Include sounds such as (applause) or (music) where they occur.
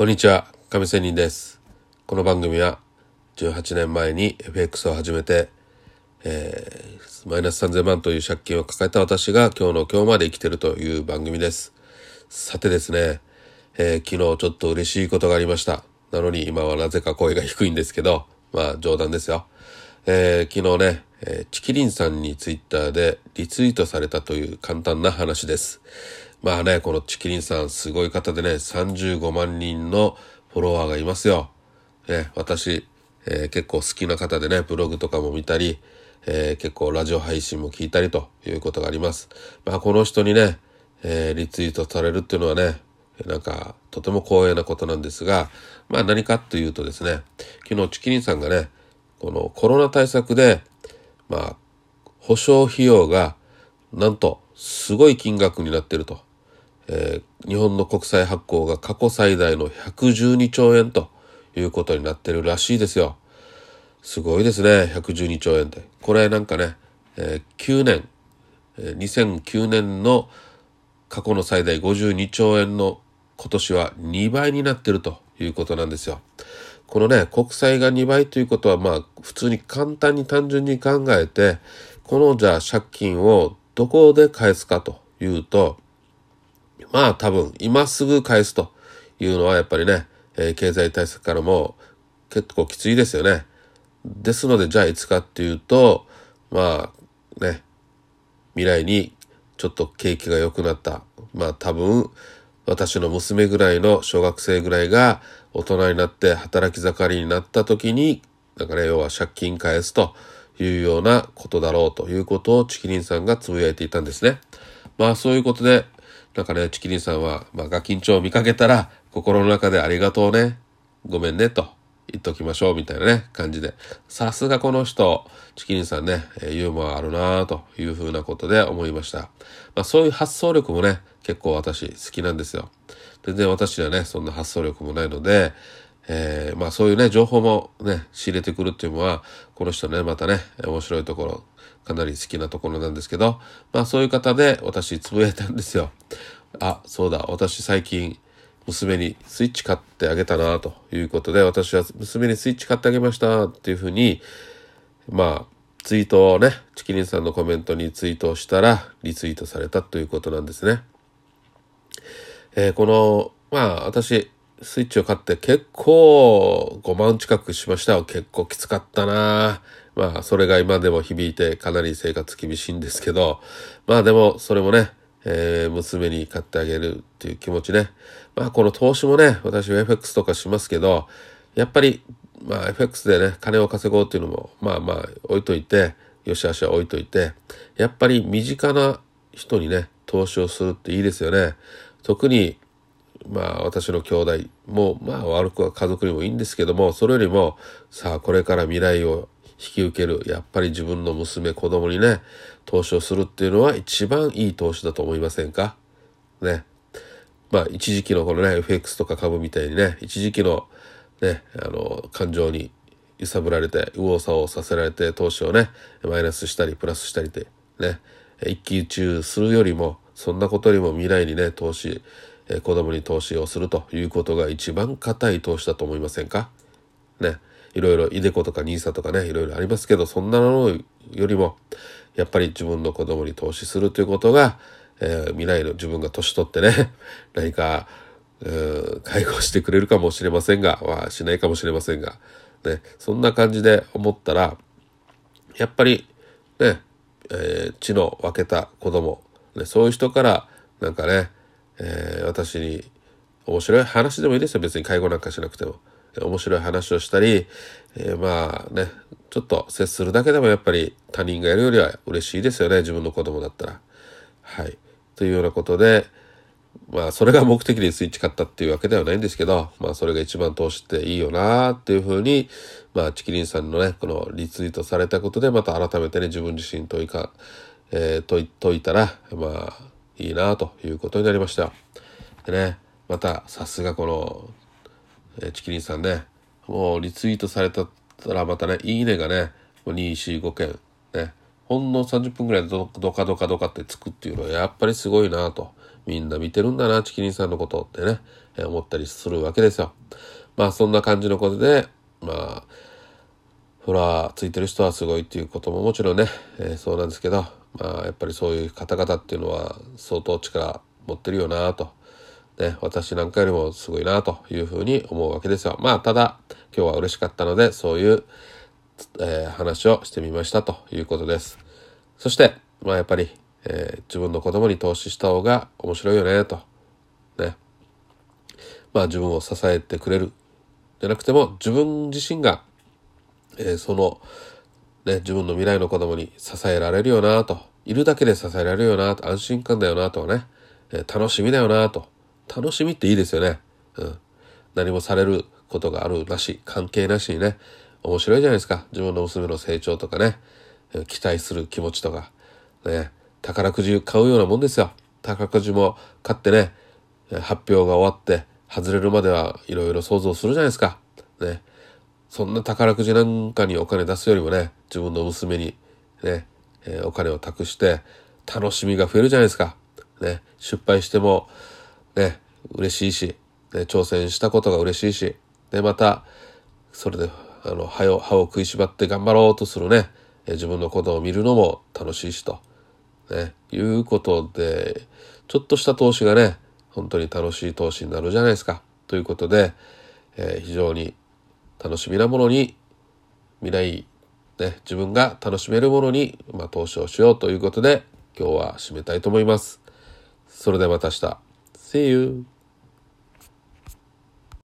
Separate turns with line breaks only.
こんにちは、亀仙人です。この番組は18年前に FX を始めて、えーマイナス3000万という借金を抱えた私が今日の今日まで生きてるという番組です。さてですね、えー昨日ちょっと嬉しいことがありました。なのに今はなぜか声が低いんですけど、まあ冗談ですよ。えー昨日ね、えーチキリンさんにツイッターでリツイートされたという簡単な話です。まあね、このチキリンさんすごい方でね、35万人のフォロワーがいますよ。ね、私、えー結構好きな方でね、ブログとかも見たり、えー結構ラジオ配信も聞いたりということがあります。まあこの人にね、えーリツイートされるっていうのはね、なんかとても光栄なことなんですが、まあ何かというとですね、昨日チキリンさんがね、このコロナ対策で、まあ、保証費用がなんとすごい金額になっていると。えー日本の国債発行が過去最大の112兆円ということになってるらしいですよ。すごいですね、112兆円って。これなんかね、えー9年、え2009年の過去の最大52兆円の今年は2倍になってるということなんですよ。このね、国債が2倍ということはまあ普通に簡単に単純に考えて、このじゃあ借金をどこで返すかというと、まあ多分今すぐ返すというのはやっぱりね、えー経済対策からも結構きついですよね。ですのでじゃあいつかっていうと、まあね、未来にちょっと景気が良くなった。まあ多分私の娘ぐらいの小学生ぐらいが大人になって働き盛りになった時に、なんかね、要は借金返すというようなことだろうということをチキリンさんがつぶやいていたんですね。まあそういうことで、なんかね、チキリンさんは、まあガキンチョを見かけたら心の中でありがとうね、ごめんねと言っときましょうみたいなね、感じで。さすがこの人、チキリンさんね、ユーモアあるなぁというふうなことで思いました。まあそういう発想力もね、結構私好きなんですよ。全然私にはね、そんな発想力もないので、えーまあそういうね、情報もね、仕入れてくるっていうのは、この人ね、またね、面白いところ、かなり好きなところなんですけど、まあそういう方で私つぶやいたんですよ。あ、そうだ、私最近、娘にスイッチ買ってあげたなということで、私は娘にスイッチ買ってあげましたっていうふうに、まあ、ツイートをね、チキリンさんのコメントにツイートをしたら、リツイートされたということなんですね。えーこの、まあ、私、スイッチを買って結構5万近くしましたよ。結構きつかったなまあ、それが今でも響いてかなり生活厳しいんですけど、まあでも、それもね、えー娘に買ってあげるっていう気持ちね。まあ、この投資もね、私は FX とかしますけど、やっぱり、まあ、FX でね、金を稼ごうっていうのも、まあまあ、置いといて、よしあしは置いといて、やっぱり身近な人にね、投資をするっていいですよね。特に、まあ私の兄弟もまあ悪くは家族にもいいんですけどもそれよりもさあこれから未来を引き受けるやっぱり自分の娘子供にね投資をするっていうのは一番いい投資だと思いませんか？ね。まあ一時期のこのね FX とか株みたいにね一時期のねあの感情に揺さぶられて右往左往させられて投資をねマイナスしたりプラスしたりでね一喜一憂するよりもそんなことよりも未来にね投資え子供に投資をするということが一番固い投資だと思いませんか？ね。いろいろイデコとかニーサとかねいろいろありますけどそんなのよりもやっぱり自分の子供に投資するということが、えー未来の自分が年取ってね (laughs) 何か介護してくれるかもしれませんが、まあ、しないかもしれませんが、ね、そんな感じで思ったらやっぱりね、えー血の分けた子供、ね、そういう人からなんかね、えー私に面白い話でもいいですよ。別に介護なんかしなくても。面白い話をしたり、えーまあねちょっと接するだけでもやっぱり他人がやるよりは嬉しいですよね。自分の子供だったら。はい。というようなことでまあそれが目的でスイッチ買ったっていうわけではないんですけど、まあそれが一番投資っていいよなっていうふうに、まあチキリンさんのね、このリツイートされたことでまた改めてね、自分自身問いか、えー問い、問いたら、まあいいなということになりました。でね、またさすがこの、えーチキリンさんね、もうリツイートされたらまたね、いいねがね、2、4、5件、ね、ほんの30分ぐらいでどどかどかどかってつくっていうのはやっぱりすごいなとみんな見てるんだな、チキリンさんのことってね、え、思ったりするわけですよ。まあそんな感じのことで、まあ、フォロワーついてる人はすごいっていうことももちろんね、えー、そうなんですけど、まあやっぱりそういう方々っていうのは相当力持ってるよなと。ね、私なんかよりもすごいなというふうに思うわけですよ。まあただ今日は嬉しかったのでそういう、えー、話をしてみましたということです。そしてまあやっぱり、えー、自分の子供に投資した方が面白いよねと。ね。まあ自分を支えてくれる。じゃなくても自分自身が、えー、その、ね、自分の未来の子供に支えられるよなと。いるだけで支えられるよなと。安心感だよなとね。え、楽しみだよなと。楽しみっていいですよね。うん。何もされることがあるなし、関係なしにね、面白いじゃないですか。自分の娘の成長とかね、期待する気持ちとか、ね、宝くじ買うようなもんですよ。宝くじも買ってね、発表が終わって外れるまではいろいろ想像するじゃないですか。ね。そんな宝くじなんかにお金出すよりもね、自分の娘にね、えー、お金を託して楽しみが増えるじゃないですか。ね。失敗しても、ね、嬉しいし、ね、挑戦したことが嬉しいし、で、また、それで、あの、歯を、歯を食いしばって頑張ろうとするね、え自分のことを見るのも楽しいしと、ね、いうことで、ちょっとした投資がね、本当に楽しい投資になるじゃないですか。ということで、えー、非常に楽しみなものに、未来、ね、自分が楽しめるものに、まあ、投資をしようということで、今日は締めたいと思います。それではまた明日。See you!